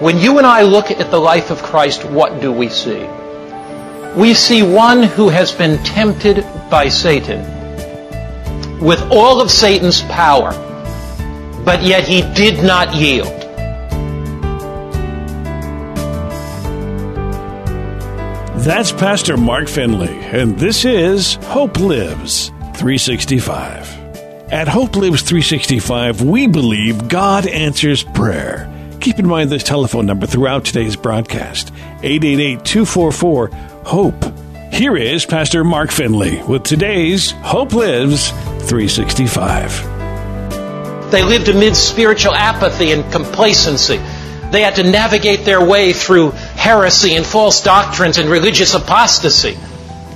When you and I look at the life of Christ, what do we see? We see one who has been tempted by Satan with all of Satan's power, but yet he did not yield. That's Pastor Mark Finley, and this is Hope Lives 365. At Hope Lives 365, we believe God answers prayer. Keep in mind this telephone number throughout today's broadcast 888 244 HOPE. Here is Pastor Mark Finley with today's Hope Lives 365. They lived amid spiritual apathy and complacency. They had to navigate their way through heresy and false doctrines and religious apostasy.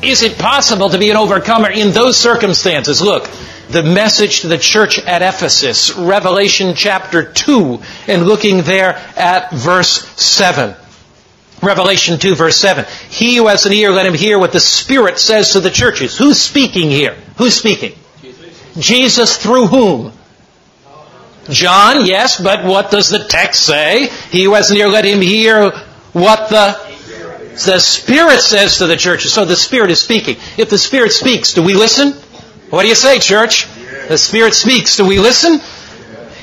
Is it possible to be an overcomer in those circumstances? Look, the message to the church at Ephesus, Revelation chapter 2, and looking there at verse 7. Revelation 2 verse 7. He who has an ear, let him hear what the Spirit says to the churches. Who's speaking here? Who's speaking? Jesus, Jesus through whom? John, yes, but what does the text say? He who has an ear, let him hear what the, the Spirit says to the churches. So the Spirit is speaking. If the Spirit speaks, do we listen? What do you say, church? The Spirit speaks. Do we listen?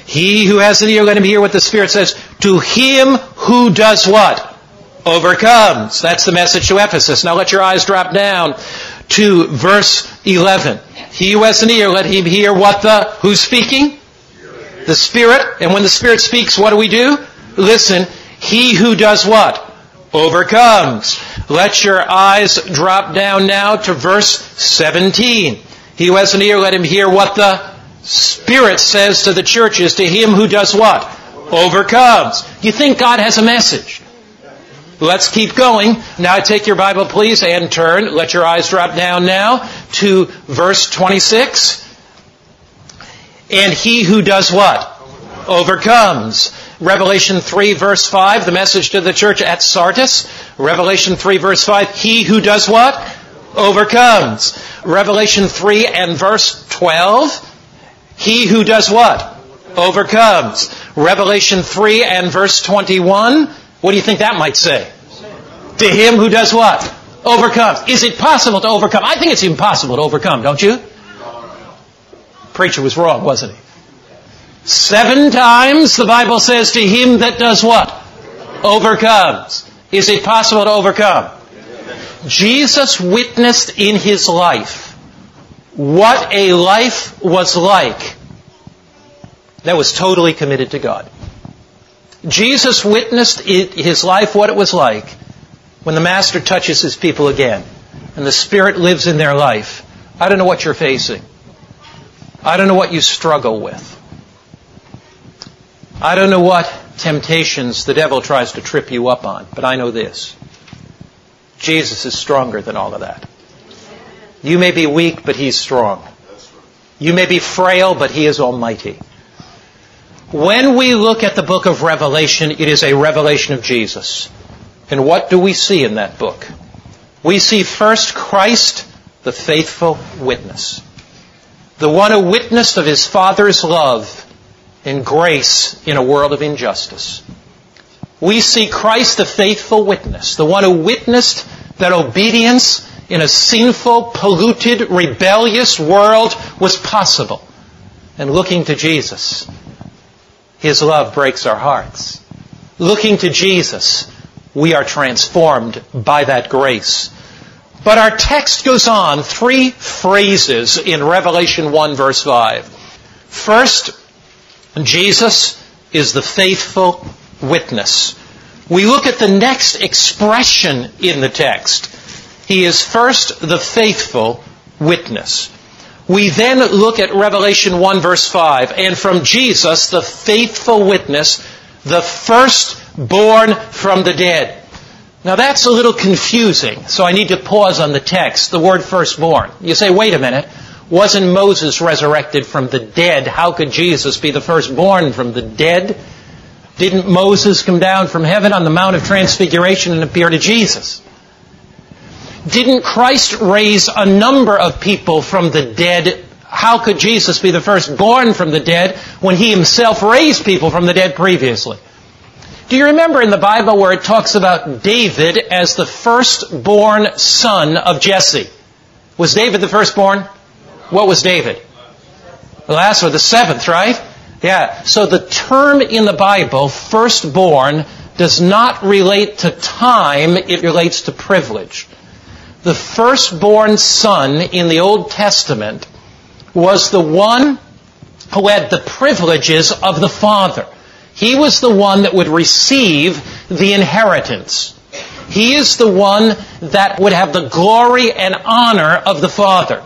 He who has an ear, let him hear what the Spirit says. To him who does what? Overcomes. That's the message to Ephesus. Now let your eyes drop down to verse 11. He who has an ear, let him hear what the, who's speaking? The Spirit. And when the Spirit speaks, what do we do? Listen. He who does what? Overcomes. Let your eyes drop down now to verse 17. He who has an ear, let him hear what the Spirit says to the churches, to him who does what? Overcomes. You think God has a message? Let's keep going. Now take your Bible, please, and turn. Let your eyes drop down now to verse 26. And he who does what? Overcomes. Revelation 3 verse 5, the message to the church at Sardis. Revelation 3 verse 5, he who does what? Overcomes. Revelation 3 and verse 12, he who does what? Overcomes. Revelation 3 and verse 21, what do you think that might say? To him who does what? Overcomes. Is it possible to overcome? I think it's impossible to overcome, don't you? Preacher was wrong, wasn't he? Seven times the Bible says to him that does what? Overcomes. Is it possible to overcome? Jesus witnessed in his life what a life was like that was totally committed to God. Jesus witnessed in his life what it was like when the Master touches his people again and the Spirit lives in their life. I don't know what you're facing. I don't know what you struggle with. I don't know what temptations the devil tries to trip you up on, but I know this. Jesus is stronger than all of that. You may be weak, but he's strong. You may be frail, but he is almighty. When we look at the book of Revelation, it is a revelation of Jesus. And what do we see in that book? We see first Christ, the faithful witness. The one who witnessed of his Father's love and grace in a world of injustice. We see Christ, the faithful witness, the one who witnessed that obedience in a sinful, polluted, rebellious world was possible. And looking to Jesus, His love breaks our hearts. Looking to Jesus, we are transformed by that grace. But our text goes on, three phrases in Revelation 1 verse 5. First, Jesus is the faithful witness. We look at the next expression in the text. He is first the faithful witness. We then look at Revelation 1 verse 5, and from Jesus, the faithful witness, the firstborn from the dead. Now that's a little confusing, so I need to pause on the text, the word firstborn. You say, wait a minute, wasn't Moses resurrected from the dead? How could Jesus be the firstborn from the dead? Didn't Moses come down from heaven on the Mount of Transfiguration and appear to Jesus? Didn't Christ raise a number of people from the dead? How could Jesus be the firstborn from the dead when he himself raised people from the dead previously? Do you remember in the Bible where it talks about David as the firstborn son of Jesse? Was David the firstborn? What was David? The last one, the seventh, right? Yeah. So the term in the Bible, firstborn, does not relate to time, it relates to privilege. The firstborn son in the Old Testament was the one who had the privileges of the father. He was the one that would receive the inheritance. He is the one that would have the glory and honor of the Father.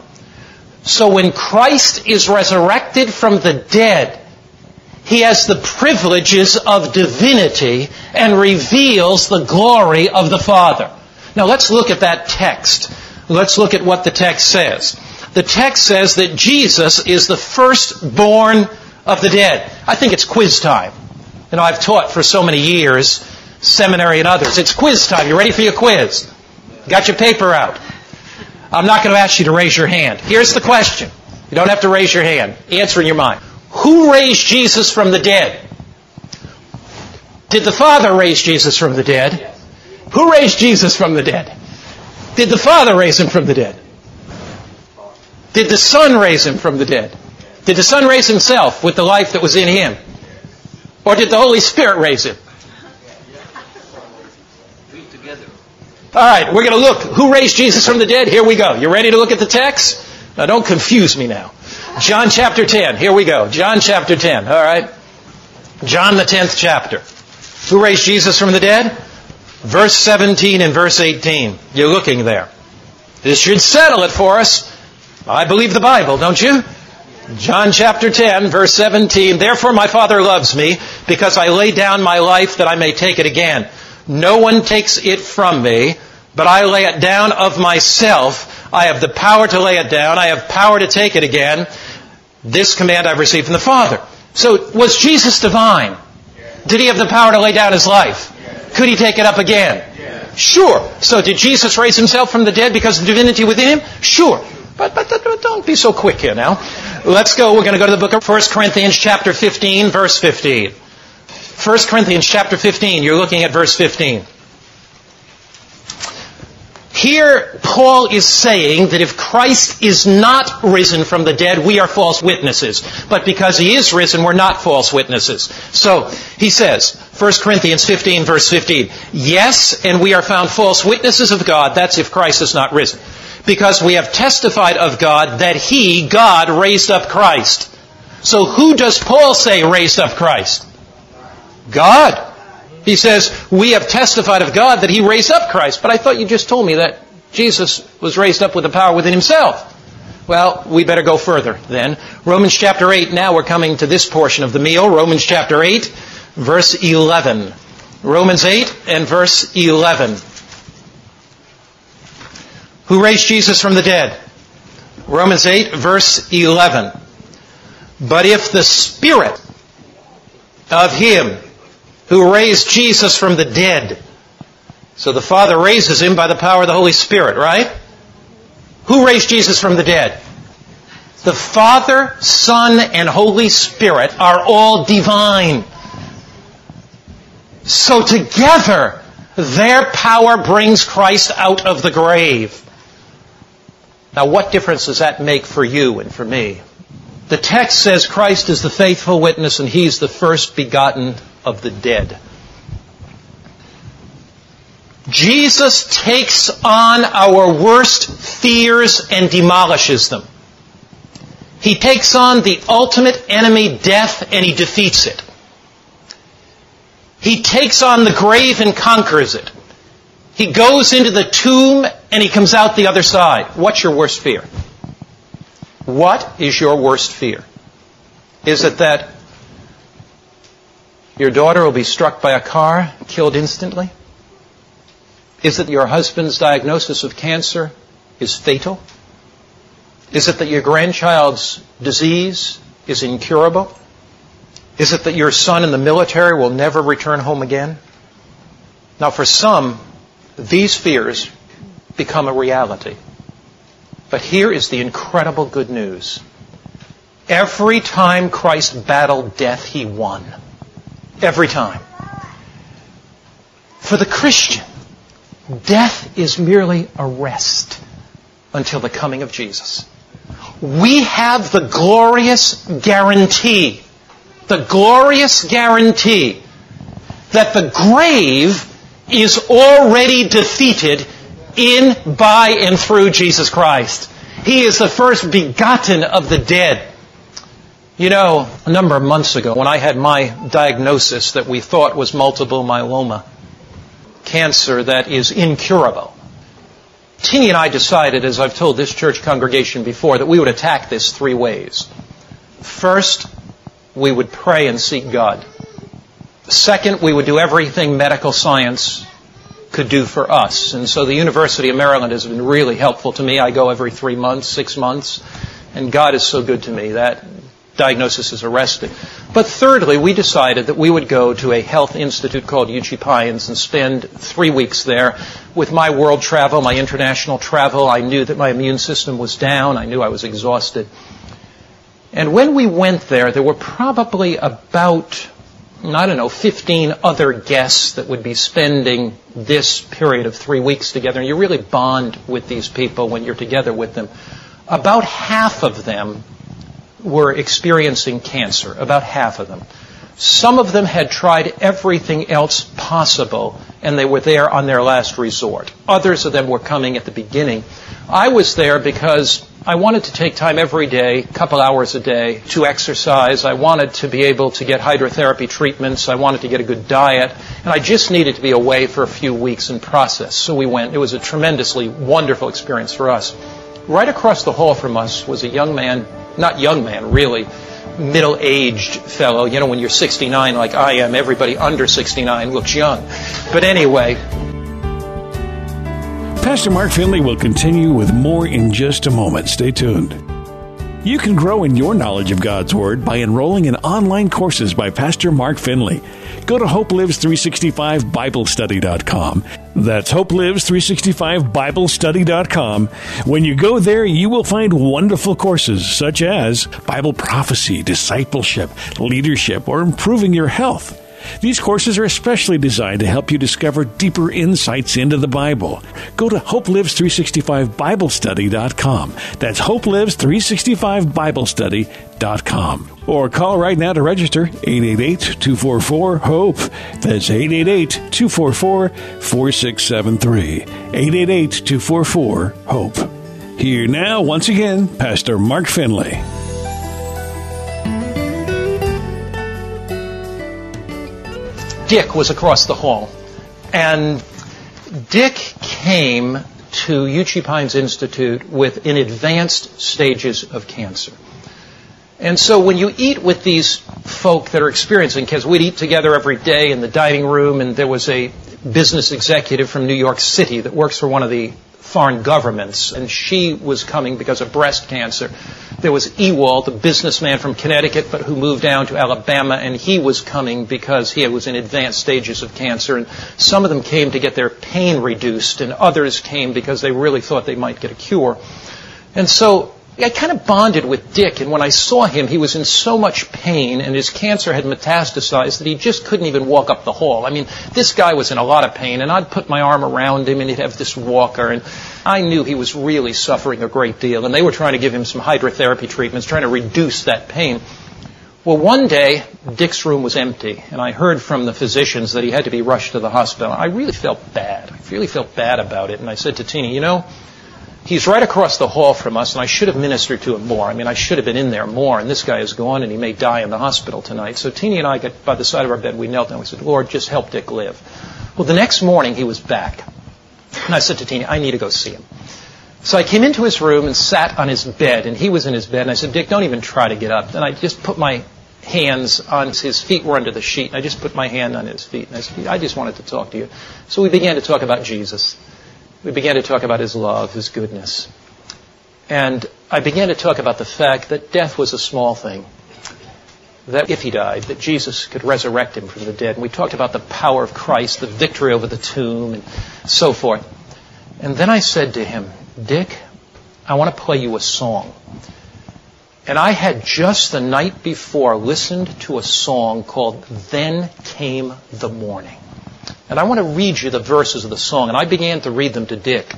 So when Christ is resurrected from the dead, he has the privileges of divinity and reveals the glory of the Father. Now let's look at that text. Let's look at what the text says. The text says that Jesus is the firstborn of the dead. I think it's quiz time. You know, I've taught for so many years, seminary and others. It's quiz time. You ready for your quiz? Got your paper out. I'm not going to ask you to raise your hand. Here's the question. You don't have to raise your hand. Answer in your mind. Who raised Jesus from the dead? Did the Father raise Jesus from the dead? Who raised Jesus from the dead? Did the Father raise him from the dead? Did the Son raise him from the dead? Did the Son raise himself with the life that was in him? Or did the Holy Spirit raise him? All right, we're going to look. Who raised Jesus from the dead? Here we go. You ready to look at the text? Now don't confuse me now. John chapter 10. Here we go. John chapter 10. All right. John the 10th chapter. Who raised Jesus from the dead? Verse 17 and verse 18. You're looking there. This should settle it for us. I believe the Bible, don't you? John chapter 10, verse 17. Therefore my Father loves me, because I lay down my life that I may take it again. No one takes it from me, but I lay it down of myself. I have the power to lay it down. I have power to take it again. This command I've received from the Father. So was Jesus divine? Did he have the power to lay down his life? Could he take it up again? Sure. So did Jesus raise himself from the dead because of divinity within him? Sure. But, but, but don't be so quick here now. Let's go. We're going to go to the book of 1 Corinthians chapter 15, verse 15. 1 Corinthians chapter 15. You're looking at verse 15. Here, Paul is saying that if Christ is not risen from the dead, we are false witnesses. But because he is risen, we're not false witnesses. So, he says, 1 Corinthians 15, verse 15, Yes, and we are found false witnesses of God. That's if Christ is not risen. Because we have testified of God that he, God, raised up Christ. So who does Paul say raised up Christ? God. He says, we have testified of God that He raised up Christ. But I thought you just told me that Jesus was raised up with the power within Himself. Well, we better go further then. Romans chapter 8, now we're coming to this portion of the meal. Romans chapter 8, verse 11. Romans 8 and verse 11. Who raised Jesus from the dead? Romans 8, verse 11. But if the Spirit of Him who raised Jesus from the dead. So the Father raises him by the power of the Holy Spirit, right? Who raised Jesus from the dead? The Father, Son, and Holy Spirit are all divine. So together, their power brings Christ out of the grave. Now, what difference does that make for you and for me? The text says Christ is the faithful witness and he's the first begotten of the dead. Jesus takes on our worst fears and demolishes them. He takes on the ultimate enemy, death, and he defeats it. He takes on the grave and conquers it. He goes into the tomb and he comes out the other side. What's your worst fear? What is your worst fear? Is it that your daughter will be struck by a car, killed instantly? Is it your husband's diagnosis of cancer is fatal? Is it that your grandchild's disease is incurable? Is it that your son in the military will never return home again? Now, for some, these fears become a reality. But here is the incredible good news. Every time Christ battled death, he won. Every time. For the Christian, death is merely a rest until the coming of Jesus. We have the glorious guarantee, the glorious guarantee that the grave is already defeated in, by, and through Jesus Christ. He is the first begotten of the dead. You know, a number of months ago, when I had my diagnosis that we thought was multiple myeloma, cancer that is incurable, Teenie and I decided, as I've told this church congregation before, that we would attack this three ways. First, we would pray and seek God. Second, we would do everything medical science could do for us. And so the University of Maryland has been really helpful to me. I go every three months, six months, and God is so good to me. That diagnosis is arrested. But thirdly, we decided that we would go to a health institute called Uchee Pines and spend three weeks there. With my world travel, my international travel, I knew that my immune system was down. I knew I was exhausted. And when we went there, there were probably about I don't know, 15 other guests that would be spending this period of three weeks together. And you really bond with these people when you're together with them. About half of them were experiencing cancer, about half of them. Some of them had tried everything else possible, and they were there on their last resort. Others of them were coming at the beginning. I was there because I wanted to take time every day, a couple hours a day, to exercise. I wanted to be able to get hydrotherapy treatments. I wanted to get a good diet. And I just needed to be away for a few weeks and process. So we went. It was a tremendously wonderful experience for us. Right across the hall from us was a young man, not young man, really, middle aged fellow. You know, when you're 69 like I am, everybody under 69 looks young. But anyway, Pastor Mark Finley will continue with more in just a moment. Stay tuned. You can grow in your knowledge of God's Word by enrolling in online courses by Pastor Mark Finley. Go to HopeLives365BibleStudy.com. That's HopeLives365BibleStudy.com. When you go there, you will find wonderful courses such as Bible prophecy, discipleship, leadership, or improving your health. These courses are especially designed to help you discover deeper insights into the Bible. Go to HopeLives365BibleStudy.com. That's HopeLives365BibleStudy.com. Or call right now to register 888-244-HOPE. That's 888-244-4673. 888-244-HOPE. Here now, once again, Pastor Mark Finley. Dick was across the hall. And Dick came to Uchee Pines Institute with in advanced stages of cancer. And so when you eat with these folk that are experiencing cancer, we'd eat together every day in the dining room, and there was a business executive from New York City that works for one of the foreign governments, and she was coming because of breast cancer. There was Ewald, the businessman from Connecticut, but who moved down to Alabama, and he was coming because he was in advanced stages of cancer. And some of them came to get their pain reduced, and others came because they really thought they might get a cure. And so I kind of bonded with Dick, and when I saw him, he was in so much pain, and his cancer had metastasized that he just couldn't even walk up the hall. I mean, this guy was in a lot of pain, and I'd put my arm around him, and he'd have this walker, and I knew he was really suffering a great deal, and they were trying to give him some hydrotherapy treatments, trying to reduce that pain. Well, one day, Dick's room was empty, and I heard from the physicians that he had to be rushed to the hospital. I really felt bad. I really felt bad about it, and I said to Tina, you know, He's right across the hall from us, and I should have ministered to him more. I mean, I should have been in there more, and this guy is gone, and he may die in the hospital tonight. So Teenie and I got by the side of our bed, we knelt down, we said, Lord, just help Dick live. Well, the next morning he was back. And I said to Teenie, I need to go see him. So I came into his room and sat on his bed, and he was in his bed, and I said, Dick, don't even try to get up. And I just put my hands on his feet were under the sheet, and I just put my hand on his feet, and I said, I just wanted to talk to you. So we began to talk about Jesus. We began to talk about his love, his goodness. And I began to talk about the fact that death was a small thing. That if he died, that Jesus could resurrect him from the dead. And we talked about the power of Christ, the victory over the tomb, and so forth. And then I said to him, Dick, I want to play you a song. And I had just the night before listened to a song called Then Came the Morning. And I want to read you the verses of the song. And I began to read them to Dick.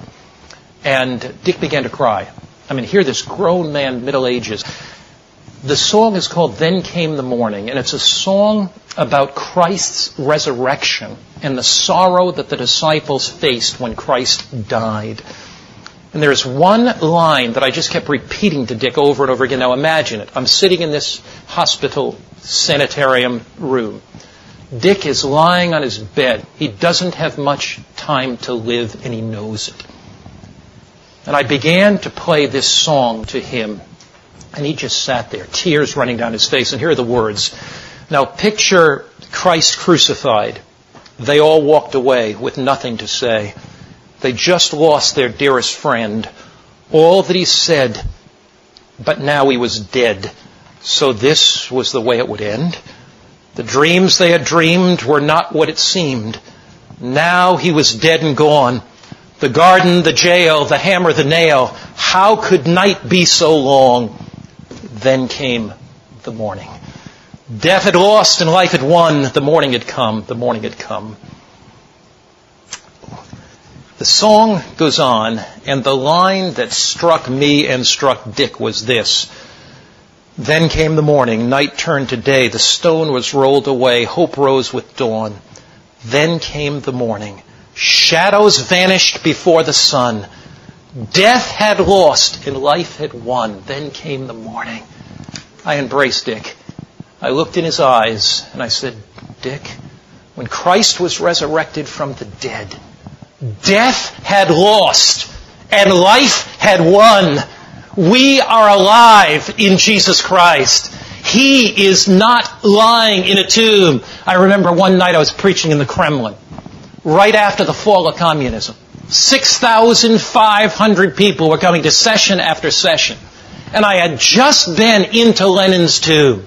And Dick began to cry. I mean, here this grown man, Middle Ages. The song is called Then Came the Morning, and it's a song about Christ's resurrection and the sorrow that the disciples faced when Christ died. And there's one line that I just kept repeating to Dick over and over again. Now imagine it. I'm sitting in this hospital sanitarium room. Dick is lying on his bed. He doesn't have much time to live, and he knows it. And I began to play this song to him, and he just sat there, tears running down his face. And here are the words. Now picture Christ crucified. They all walked away with nothing to say. They just lost their dearest friend. All that he said, but now he was dead. So this was the way it would end. The dreams they had dreamed were not what it seemed. Now he was dead and gone. The garden, the jail, the hammer, the nail. How could night be so long? Then came the morning. Death had lost and life had won. The morning had come. The morning had come. The song goes on, and the line that struck me and struck Dick was this. Then came the morning, night turned to day, the stone was rolled away, hope rose with dawn. Then came the morning. Shadows vanished before the sun. Death had lost and life had won. Then came the morning. I embraced Dick. I looked in his eyes and I said, Dick, when Christ was resurrected from the dead, Death had lost and life had won. We are alive in Jesus Christ. He is not lying in a tomb. I remember one night I was preaching in the Kremlin, right after the fall of communism. 6,500 people were coming to session after session. And I had just been into Lenin's tomb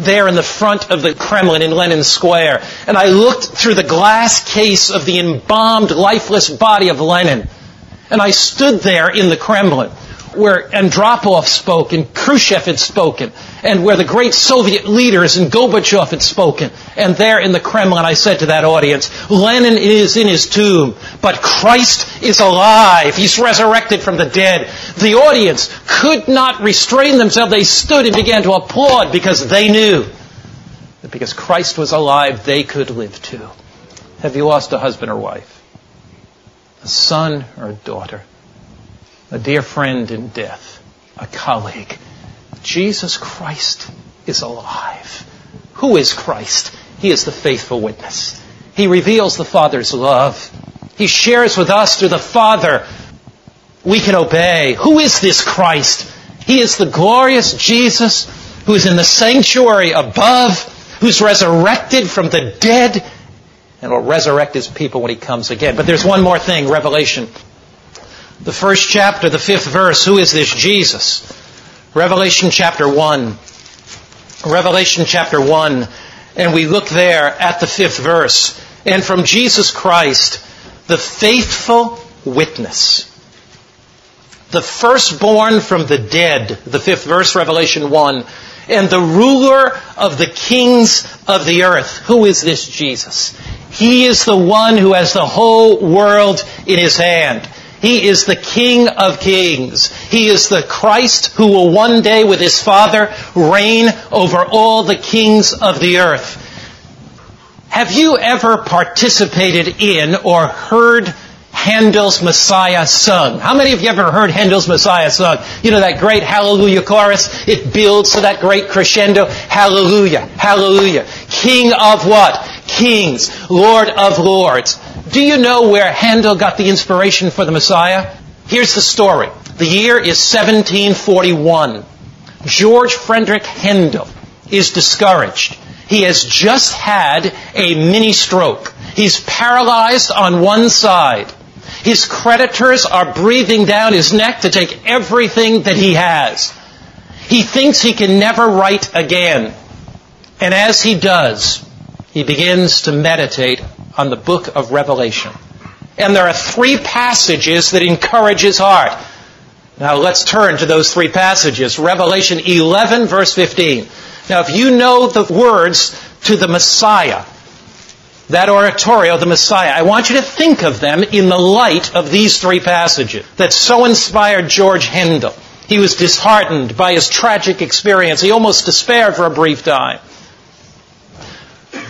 there in the front of the Kremlin in Lenin Square. And I looked through the glass case of the embalmed, lifeless body of Lenin. And I stood there in the Kremlin where Andropov spoke and Khrushchev had spoken and where the great Soviet leaders and Gorbachev had spoken. And there in the Kremlin, I said to that audience, Lenin is in his tomb, but Christ is alive. He's resurrected from the dead. The audience could not restrain themselves. They stood and began to applaud because they knew that because Christ was alive, they could live too. Have you lost a husband or wife? A son or a daughter? A dear friend in death? A colleague? Jesus Christ is alive. Who is Christ? He is the faithful witness. He reveals the Father's love. He shares with us through the Father. We can obey. Who is this Christ? He is the glorious Jesus who is in the sanctuary above, who's resurrected from the dead, and will resurrect his people when he comes again. But there's one more thing, Revelation. The first chapter, the fifth verse, who is this Jesus? Revelation chapter 1. Revelation chapter 1. And we look there at the fifth verse. And from Jesus Christ, the faithful witness. The firstborn from the dead. The fifth verse, Revelation 1. And the ruler of the kings of the earth. Who is this Jesus? He is the one who has the whole world in his hand. He is the King of Kings. He is the Christ who will one day with his Father reign over all the kings of the earth. Have you ever participated in or heard Handel's Messiah sung? How many of you ever heard Handel's Messiah sung? You know that great hallelujah chorus? It builds to that great crescendo. Hallelujah, hallelujah. King of what? Kings, Lord of lords. Do you know where Handel got the inspiration for the Messiah? Here's the story. The year is 1741. George Frederick Handel is discouraged. He has just had a mini stroke. He's paralyzed on one side. His creditors are breathing down his neck to take everything that he has. He thinks he can never write again. And as he does, he begins to meditate on the book of Revelation. And there are three passages that encourage his heart. Now let's turn to those three passages. Revelation 11 verse 15. Now if you know the words to the Messiah, that oratorio, the Messiah, I want you to think of them in the light of these three passages that so inspired George Handel. He was disheartened by his tragic experience. He almost despaired for a brief time.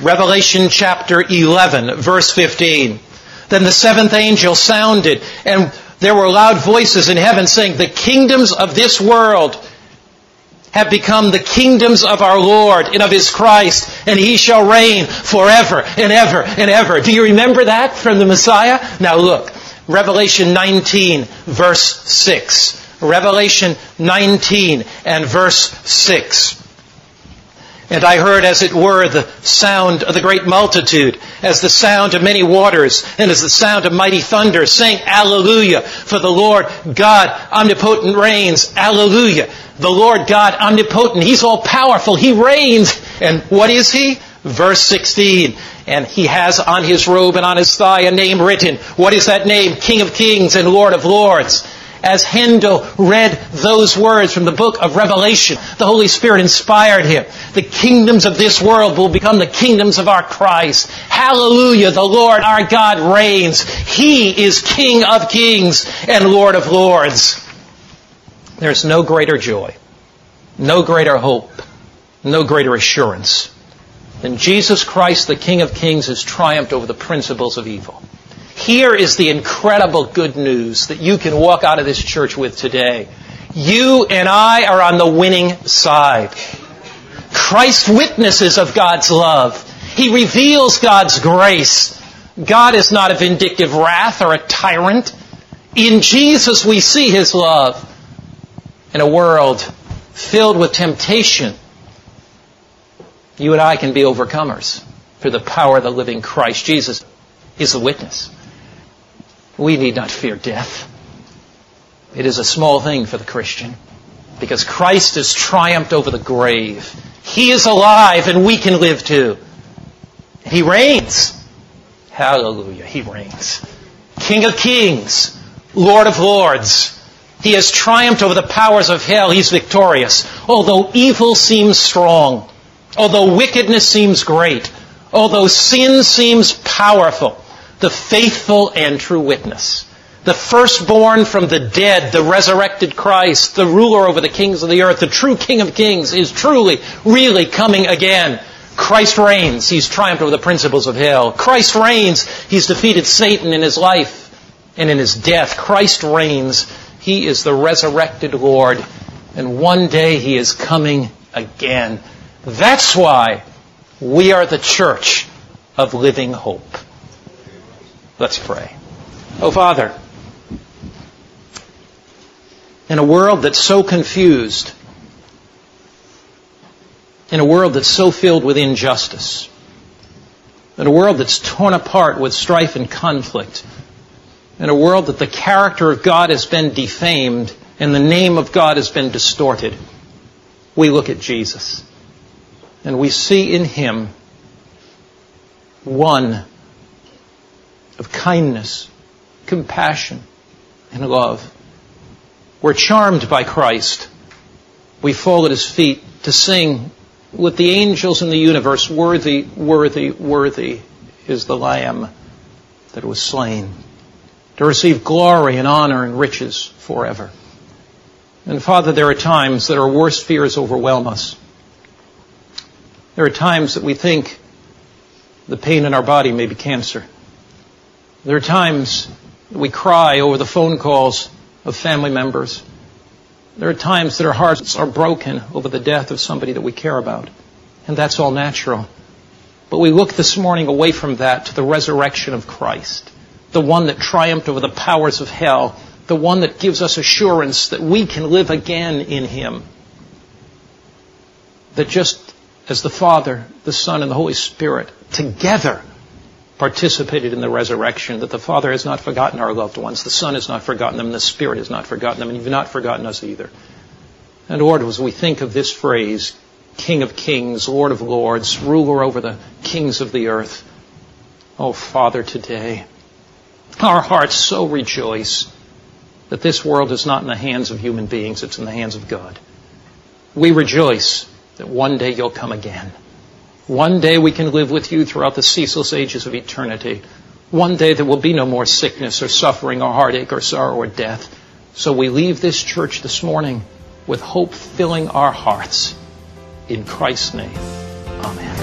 Revelation chapter 11, verse 15. Then the seventh angel sounded, and there were loud voices in heaven saying, The kingdoms of this world have become the kingdoms of our Lord and of His Christ, and He shall reign forever and ever and ever. Do you remember that from the Messiah? Now look, Revelation 19, verse 6. Revelation 19 and verse 6. And I heard, as it were, the sound of the great multitude, as the sound of many waters, and as the sound of mighty thunder, saying, Alleluia, for the Lord God omnipotent reigns. Alleluia. The Lord God omnipotent, He's all powerful, He reigns. And what is He? Verse 16. And He has on His robe and on His thigh a name written. What is that name? King of kings and Lord of lords as Handel read those words from the book of Revelation, the Holy Spirit inspired him. The kingdoms of this world will become the kingdoms of our Christ. Hallelujah, the Lord our God reigns. He is King of kings and Lord of lords. There's no greater joy, no greater hope, no greater assurance than Jesus Christ, the King of kings, has triumphed over the principles of evil. Here is the incredible good news that you can walk out of this church with today. You and I are on the winning side. Christ witnesses of God's love. He reveals God's grace. God is not a vindictive wrath or a tyrant. In Jesus we see His love. In a world filled with temptation, you and I can be overcomers through the power of the living Christ. Jesus is the witness. We need not fear death. It is a small thing for the Christian because Christ has triumphed over the grave. He is alive and we can live too. He reigns. Hallelujah. He reigns. King of kings, Lord of lords. He has triumphed over the powers of hell. He's victorious. Although evil seems strong, although wickedness seems great, although sin seems powerful, the faithful and true witness. The firstborn from the dead, the resurrected Christ, the ruler over the kings of the earth, the true King of kings is truly, really coming again. Christ reigns. He's triumphed over the principles of hell. Christ reigns. He's defeated Satan in his life and in his death. Christ reigns. He is the resurrected Lord. And one day he is coming again. That's why we are the church of living hope. Let's pray. Oh, Father, in a world that's so confused, in a world that's so filled with injustice, in a world that's torn apart with strife and conflict, in a world that the character of God has been defamed and the name of God has been distorted, we look at Jesus and we see in Him one of kindness, compassion, and love. We're charmed by Christ. We fall at his feet to sing with the angels in the universe, worthy, worthy, worthy is the Lamb that was slain to receive glory and honor and riches forever. And Father, there are times that our worst fears overwhelm us. There are times that we think the pain in our body may be cancer. There are times that we cry over the phone calls of family members. There are times that our hearts are broken over the death of somebody that we care about. And that's all natural. But we look this morning away from that to the resurrection of Christ, the one that triumphed over the powers of hell the one that gives us assurance that we can live again in Him. That just as the Father, the Son, and the Holy Spirit together participated in the resurrection, that the Father has not forgotten our loved ones, the Son has not forgotten them, and the Spirit has not forgotten them, and you've not forgotten us either. And Lord, as we think of this phrase, King of kings, Lord of lords, ruler over the kings of the earth, oh Father, today, our hearts so rejoice that this world is not in the hands of human beings, it's in the hands of God. We rejoice that one day you'll come again. One day we can live with you throughout the ceaseless ages of eternity. One day there will be no more sickness or suffering or heartache or sorrow or death. So we leave this church this morning with hope filling our hearts. In Christ's name, Amen.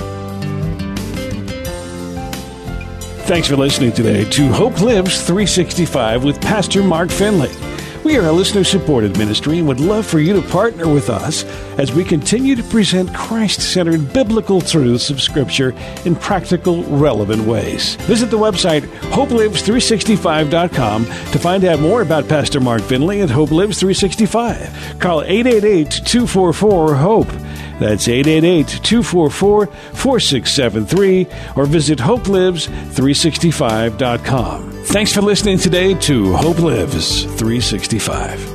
Thanks for listening today to Hope Lives 365 with Pastor Mark Finley. We are a listener supported ministry and would love for you to partner with us as we continue to present Christ centered biblical truths of Scripture in practical, relevant ways. Visit the website hopelives365.com to find out more about Pastor Mark Finley and Hope Lives 365. Call 888 244 HOPE. That's 888 244 4673 or visit hopelives365.com. Thanks for listening today to Hope Lives 365.